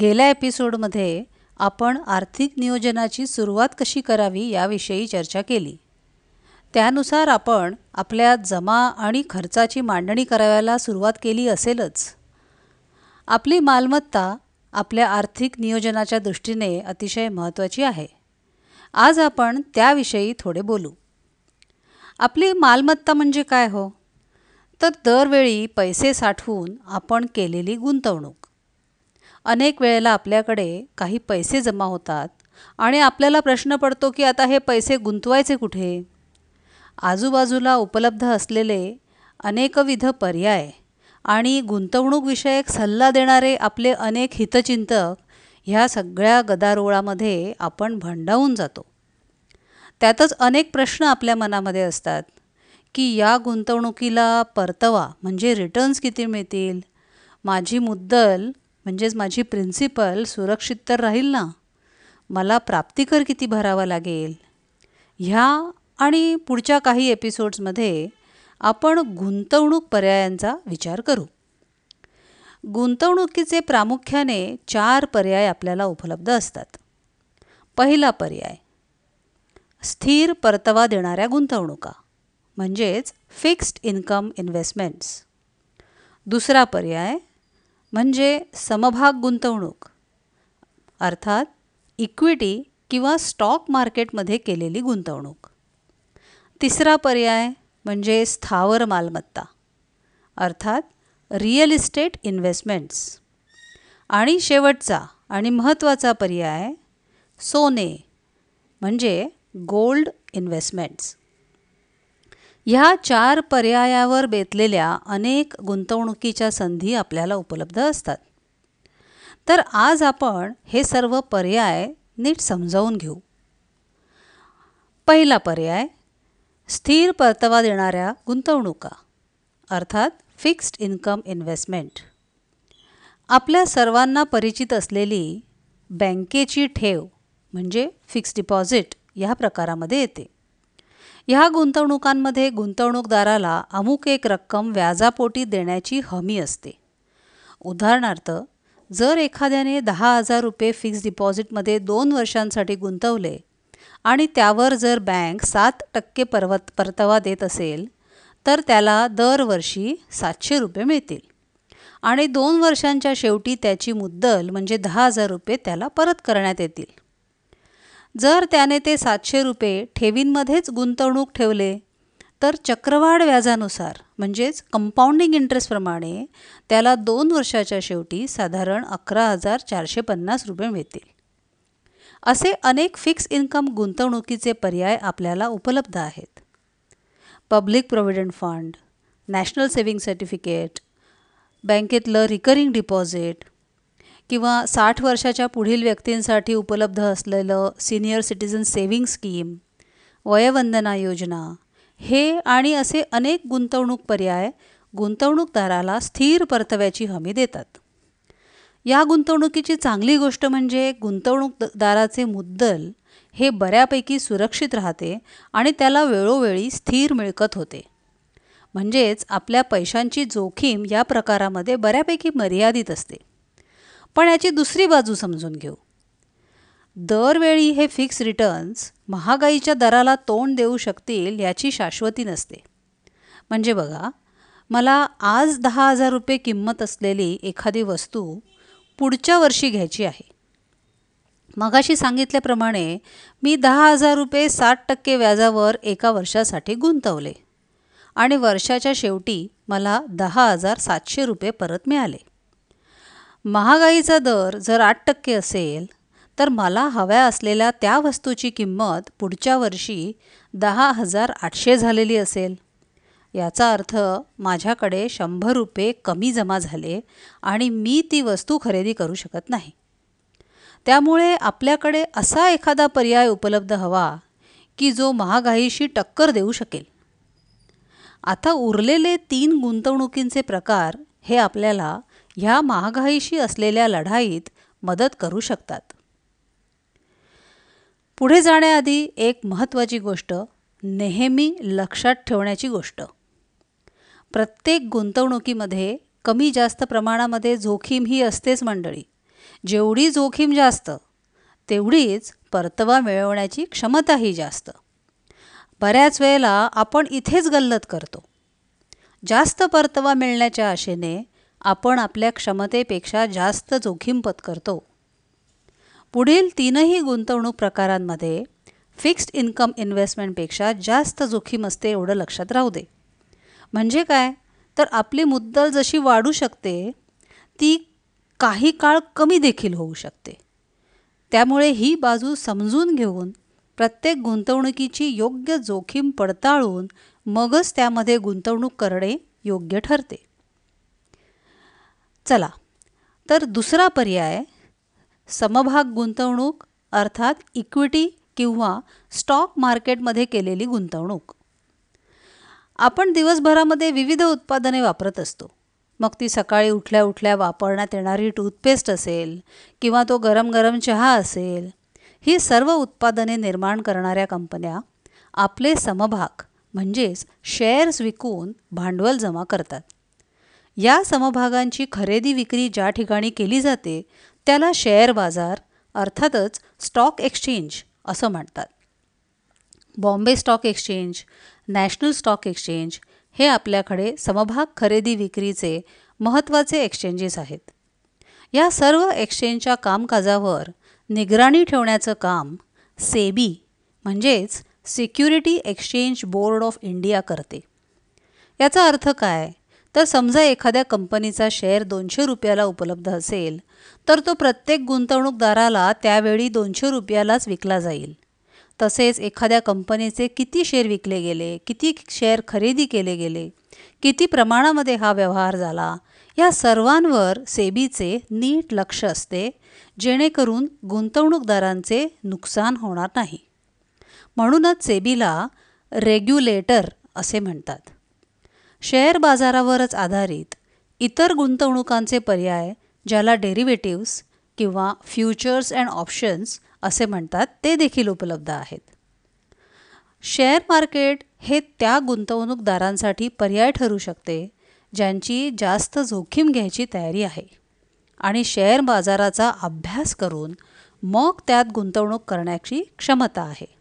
गेल्या एपिसोडमध्ये आपण आर्थिक नियोजनाची सुरुवात कशी करावी याविषयी चर्चा केली. त्यानुसार आपण आपल्या जमा आणि खर्चाची मांडणी करायला सुरुवात केली असेलच. आपली मालमत्ता आपल्या आर्थिक नियोजनाच्या दृष्टीने अतिशय महत्त्वाची आहे. आज आपण त्याविषयी थोडे बोलू. आपली मालमत्ता म्हणजे काय हो? तर दरवेळी पैसे साठवून आपण केलेली गुंतवणूक. अनेक वेळेला आपल्याकडे काही पैसे जमा होतात आणि आपल्याला प्रश्न पडतो की आता हे पैसे गुंतवायचे कुठे? आजूबाजूला उपलब्ध असलेले अनेकविध पर्याय आणि गुंतवणूकविषयक सल्ला देणारे आपले अनेक हितचिंतक ह्या सगळ्या गदारोळामध्ये आपण भंडावून जातो. त्यातच अनेक प्रश्न आपल्या मनामध्ये असतात की या गुंतवणुकीला परतवा म्हणजे रिटर्न्स किती मिळतील? माझी मुद्दल म्हणजेच माझी प्रिन्सिपल सुरक्षित तर राहील ना? मला प्राप्तिकर किती भरावा लागेल? ह्या आणि पुढच्या काही एपिसोड्समध्ये आपण गुंतवणूक पर्यायांचा विचार करू. गुंतवणुकीचे प्रामुख्याने चार पर्याय आपल्याला उपलब्ध असतात. पहिला पर्याय स्थिर परतवा देणाऱ्या गुंतवणुका म्हणजेच फिक्स्ड इन्कम इन्व्हेस्टमेंट्स दुसरा पर्याय म्हणजे समभाग गुंतवणूक. अर्थात इक्विटी किंवा स्टॉक मार्केटमध्ये केलेली गुंतवणूक. तिसरा पर्याय म्हणजे स्थावर मालमत्ता. अर्थात रिअल इस्टेट इन्व्हेस्टमेंट्स आणि शेवटचा आणि महत्त्वाचा पर्याय सोने म्हणजे गोल्ड इन्व्हेस्टमेंट्स ह्या चार पर्यायावर बेतलेल्या अनेक गुंतवणुकीच्या संधी आपल्याला उपलब्ध असतात. तर आज आपण हे सर्व पर्याय नीट समजावून घेऊ. पहिला पर्याय स्थिर परतावा देणाऱ्या गुंतवणुका अर्थात फिक्स्ड इन्कम इन्व्हेस्टमेंट. आपल्या सर्वांना परिचित असलेली बँकेची ठेव म्हणजे फिक्स्ड डिपॉझिट ह्या प्रकारामध्ये येते. ह्या गुंतवणुकांमध्ये गुंतवणूकदाराला अमुक एक रक्कम व्याजापोटी देण्याची हमी असते. उदाहरणार्थ जर एखाद्याने दहा हजार रुपये फिक्स डिपॉझिटमध्ये दोन वर्षांसाठी गुंतवले आणि त्यावर जर बँक सात टक्के परवत परतावा देत असेल तर त्याला दरवर्षी सातशे रुपये मिळतील. आणि दोन वर्षांच्या शेवटी त्याची मुद्दल म्हणजे दहा हजार रुपये त्याला परत करण्यात येतील. जर त्याने ते सातशे रुपये ठेवींमध्येच गुंतवणूक ठेवले तर चक्रवाढ व्याजानुसार म्हणजेच कंपाऊंडिंग इंटरेस्टप्रमाणे त्याला दोन वर्षाच्या शेवटी साधारण अकरा हजार चारशे पन्नास रुपये मिळतील. असे अनेक फिक्स इन्कम गुंतवणुकीचे पर्याय आपल्याला उपलब्ध आहेत. Public provident fund national saving certificate बँकेतलं recurring deposit किंवा साठ वर्षाच्या पुढील व्यक्तींसाठी उपलब्ध असलेलं senior citizen saving scheme Vayavandana Yojana हे आणि असे अनेक गुंतवणूक पर्याय गुंतवणूकदाराला स्थिर परताव्याची हमी देतात. या गुंतवणुकीची चांगली गोष्ट म्हणजे गुंतवणूकदाराचे मुद्दल हे बऱ्यापैकी सुरक्षित राहते आणि त्याला वेळोवेळी स्थिर मिळकत होते. म्हणजेच आपल्या पैशांची जोखीम या प्रकारामध्ये बऱ्यापैकी मर्यादित असते. पण याची दुसरी बाजू समजून घेऊ. दरवेळी हे फिक्स रिटर्न्स महागाईच्या दराला तोंड देऊ शकतील याची शाश्वती नसते. म्हणजे बघा मला आज दहा हजार रुपये किंमत असलेली एखादी वस्तू पुढच्या वर्षी घ्यायची आहे. मगाशी सांगितल्याप्रमाणे मी दहा हजार रुपये साठ टक्के व्याजावर एका वर्षासाठी गुंतवले आणि वर्षाच्या शेवटी मला दहा हजार सातशे रुपये परत मिळाले. महागाईचा दर जर आठ टक्के असेल तर मला हव्या असलेल्या त्या वस्तूची किंमत पुढच्या वर्षी दहा हजार आठशे झालेली असेल. याचा अर्थ माझ्याकडे शंभर रुपये कमी जमा झाले आणि मी ती वस्तू खरेदी करू शकत नाही. त्यामुळे आपल्याकडे असा एखादा पर्याय उपलब्ध हवा की जो महागाईशी टक्कर देऊ शकेल. आता उरलेले तीन गुंतवणुकींचे प्रकार हे आपल्याला ह्या महागाईशी असलेल्या लढाईत मदत करू शकतात. पुढे जाण्याआधी एक महत्त्वाची गोष्ट नेहमी लक्षात ठेवण्याची गोष्ट. प्रत्येक गुंतवणुकीमध्ये कमी जास्त प्रमाणामध्ये जोखीम ही असतेच मंडळी. जेवढी जोखीम जास्त तेवढीच परतवा मिळवण्याची क्षमताही जास्त. बऱ्याच वेळेला आपण इथेच गल्लत करतो. जास्त परतवा मिळण्याच्या आशेने आपण आपल्या क्षमतेपेक्षा जास्त जोखीम पत्करतो. पुढील तीनही गुंतवणूक प्रकारांमध्ये फिक्स्ड इन्कम इन्व्हेस्टमेंटपेक्षा जास्त जोखीम असते एवढं लक्षात राहू दे. म्हणजे काय? तर आपली मुद्दल जशी वाढू शकते ती काही काळ कमी देखील होऊ शकते. त्यामुळे ही बाजू समजून घेऊन प्रत्येक गुंतवणुकीची योग्य जोखीम पडताळून मगच त्यामध्ये गुंतवणूक करणे योग्य ठरते. चला. तर दुसरा पर्याय समभाग गुंतवणूक अर्थात इक्विटी किंवा स्टॉक मार्केटमध्ये केलेली गुंतवणूक. आपण दिवसभरामध्ये विविध उत्पादने वापरत असतो. मग ती सकाळी उठल्या उठल्या वापरण्यात येणारी टूथपेस्ट असेल किंवा तो गरम गरम चहा असेल ही सर्व उत्पादने निर्माण करणाऱ्या कंपन्या आपले समभाग म्हणजेच शेअर्स विकून भांडवल जमा करतात. या समभागांची खरेदी विक्री ज्या ठिकाणी केली जाते त्याला शेअर बाजार अर्थातच स्टॉक एक्सचेंज असं म्हणतात. Bombay stock exchange national stock exchange हे आपल्याकडे समभाग खरेदी विक्रीचे महत्त्वाचे एक्सचेंजेस आहेत. या सर्व एक्सचेंजच्या कामकाजावर निगराणी ठेवण्याचं काम सेबी म्हणजेच security exchange board of India करते. याचा अर्थ काय? तर समजा एखाद्या कंपनीचा शेअर दोनशे रुपयाला उपलब्ध असेल तर तो प्रत्येक गुंतवणूकदाराला त्यावेळी दोनशे रुपयालाच विकला जाईल. तसेच एखाद्या कंपनीचे किती शेअर विकले गेले किती शेअर खरेदी केले गेले किती प्रमाणामध्ये हा व्यवहार झाला या सर्वांवर सेबीचे नीट लक्ष असते जेणेकरून गुंतवणूकदारांचे नुकसान होणार नाही. म्हणूनच सेबीला रेग्युलेटर असे म्हणतात. शेअर बाजारावरच आधारित इतर गुंतवणुकांचे पर्याय ज्याला डेरिव्हेटिव्स किंवा फ्युचर्स अँड ऑप्शन्स असे म्हणतात ते देखील उपलब्ध आहेत. शेअर मार्केट हे त्या गुंतवणूकदारांसाठी पर्याय ठरू शकते ज्यांची जास्त जोखीम घ्यायची तयारी आहे. आणि शेअर बाजाराचा अभ्यास करून मग त्यात गुंतवणूक करण्याची क्षमता आहे.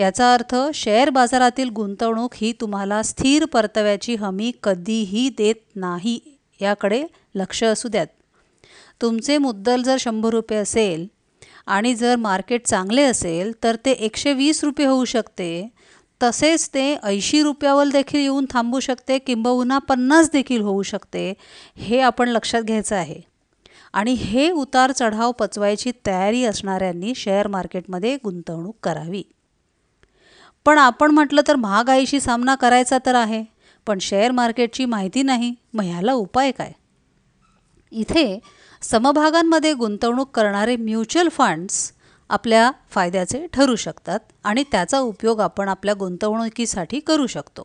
याचा अर्थ शेअर बाजारातील गुंतवणूक ही तुम्हाला स्थिर परताव्याची हमी कधीही देत नाही याकडे लक्ष असू द्यात. तुमचे मुद्दल जर शंभर रुपये असेल आणि जर मार्केट चांगले असेल तर ते एकशे वीस रुपये होऊ शकते. तसेच ते ऐंशी रुपयावर देखील येऊन थांबू शकते किंबहुना पन्नास देखील होऊ शकते हे आपण लक्षात घ्यायचं आहे. आणि हे उतार चढाव पचवायची तयारी असणाऱ्यांनी शेअर मार्केटमध्ये गुंतवणूक करावी. पण आपण म्हटलं तर महागाईशी सामना करायचा तर आहे. पण शेअर मार्केटची माहिती नाही मग ह्याला उपाय काय? इथे समभागांमध्ये गुंतवणूक करणारे म्युच्युअल फंड्स आपल्या फायद्याचे ठरू शकतात आणि त्याचा उपयोग आपण आपल्या गुंतवणुकीसाठी करू शकतो.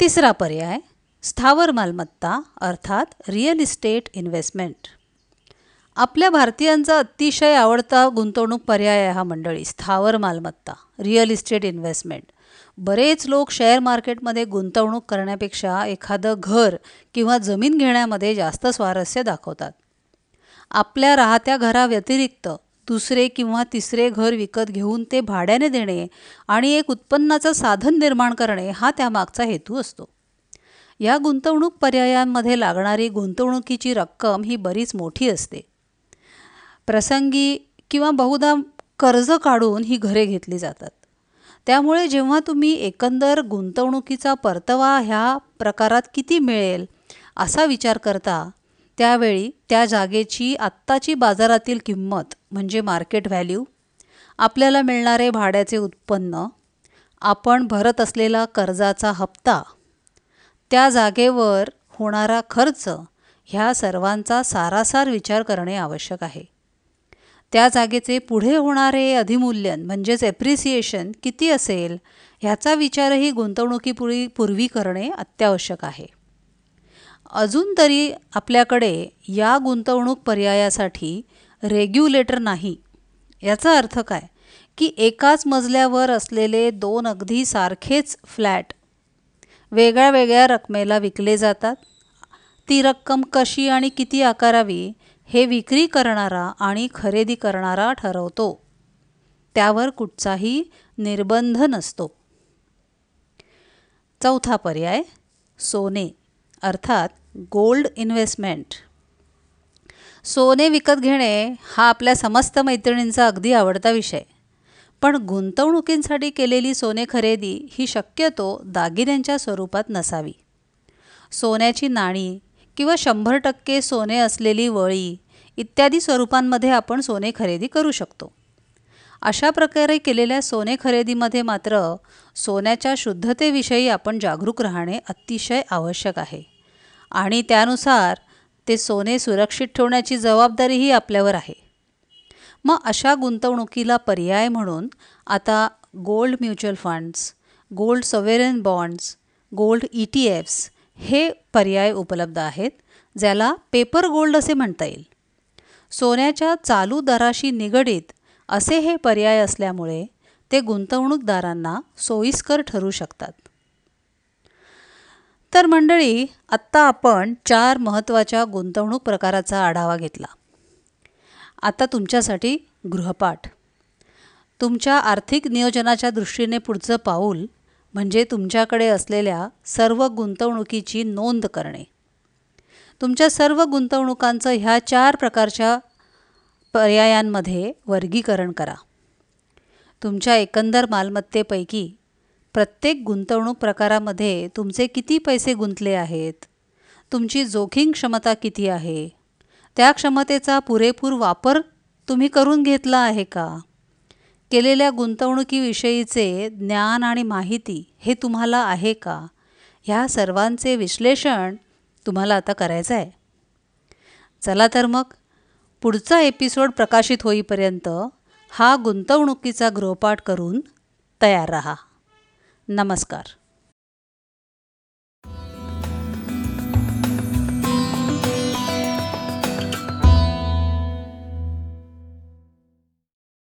तिसरा पर्याय स्थावर मालमत्ता अर्थात रिअल इस्टेट इन्व्हेस्टमेंट आपल्या भारतीयांचा अतिशय आवडता गुंतवणूक पर्याय आहे हा मंडळी स्थावर मालमत्ता रिअल इस्टेट इन्व्हेस्टमेंट बरेच लोक शेअर मार्केटमध्ये गुंतवणूक करण्यापेक्षा एखादं घर किंवा जमीन घेण्यामध्ये जास्त स्वारस्य दाखवतात. आपल्या राहत्या घराव्यतिरिक्त दुसरे किंवा तिसरे घर विकत घेऊन ते भाड्याने देणे आणि एक उत्पन्नाचं साधन निर्माण करणे हा त्यामागचा हेतू असतो. या गुंतवणूक पर्यायांमध्ये लागणारी गुंतवणुकीची रक्कम ही बरीच मोठी असते. प्रसंगी किंवा बहुधा कर्ज काढून ही घरे घेतली जातात. त्यामुळे जेव्हा तुम्ही एकंदर गुंतवणुकीचा परतावा ह्या प्रकारात किती मिळेल असा विचार करता त्यावेळी त्या जागेची आत्ताची बाजारातील किंमत म्हणजे मार्केट व्हॅल्यू आपल्याला मिळणारे भाड्याचे उत्पन्न आपण भरत असलेला कर्जाचा हप्ता त्या जागेवर होणारा खर्च ह्या सर्वांचा सारासार विचार करणे आवश्यक आहे. त्या जागेचे पुढे होणारे अधिमूल्यन म्हणजेच एप्रिसिएशन किती असेल? ह्याचा विचारही गुंतवणुकीपूर्वी पूर्वी करणे अत्यावश्यक आहे. अजून तरी आपल्याकडे या गुंतवणूक पर्यायासाठी रेग्युलेटर नाही. याचा अर्थ काय? की एकाच मजल्यावर असलेले दोन अगदी सारखेच फ्लॅट वेगळ्या वेगळ्या रकमेला विकले जातात. ती रक्कम कशी आणि किती आकारावी हे विक्री करणारा आणि खरेदी करणारा ठरवतो. त्यावर कुठचाही निर्बंध नसतो. चौथा पर्याय सोने अर्थात गोल्ड इन्व्हेस्टमेंट. सोने विकत घेणे हा आपल्या समस्त मैत्रिणींचा अगदी आवडता विषय. पण गुंतवणुकींसाठी केलेली सोने खरेदी ही शक्यतो दागिन्यांच्या स्वरूपात नसावी. सोन्याची नाणी किंवा शंभर टक्के सोने असलेली वळी इत्यादी स्वरूपांमध्ये आपण सोने खरेदी करू शकतो. अशा प्रकारे केलेल्या सोने खरेदीमध्ये मात्र सोन्याच्या शुद्धतेविषयी आपण जागरूक राहणे अतिशय आवश्यक आहे. आणि त्यानुसार ते सोने सुरक्षित ठेवण्याची जबाबदारीही आपल्यावर आहे. मग अशा गुंतवणुकीला पर्याय म्हणून आता gold mutual funds gold sovereign bonds gold E T Fs हे पर्याय उपलब्ध आहेत ज्याला पेपर गोल्ड असे म्हणता येईल. सोन्याच्या चालू दराशी निगडीत असे हे पर्याय असल्यामुळे ते गुंतवणूकदारांना सोयीस्कर ठरू शकतात. तर मंडळी आत्ता आपण चार महत्त्वाच्या गुंतवणूक प्रकाराचा आढावा घेतला. आता तुमच्यासाठी गृहपाठ. तुमच्या आर्थिक नियोजनाच्या दृष्टीने पुढचं पाऊल म्हणजे तुमच्याकडे असलेल्या सर्व गुंतवणुकीची नोंद करणे. तुमच्या सर्व गुंतवणुकांचं ह्या चार प्रकारच्या पर्यायांमध्ये वर्गीकरण करा. तुमच्या एकंदर मालमत्तेपैकी प्रत्येक गुंतवणूक प्रकारामध्ये तुमचे किती पैसे गुंतले आहेत? तुमची जोखीम क्षमता किती आहे? त्या क्षमतेचा पुरेपूर वापर तुम्ही करून घेतला आहे का? केलेल्या गुंतवणुकीविषयीचे ज्ञान आणि माहिती हे तुम्हाला आहे का? ह्या सर्वांचे विश्लेषण तुम्हाला आता करायचं आहे. चला तर मग पुढचा एपिसोड प्रकाशित होईपर्यंत हा गुंतवणुकीचा गृहपाठ करून तयार रहा. नमस्कार.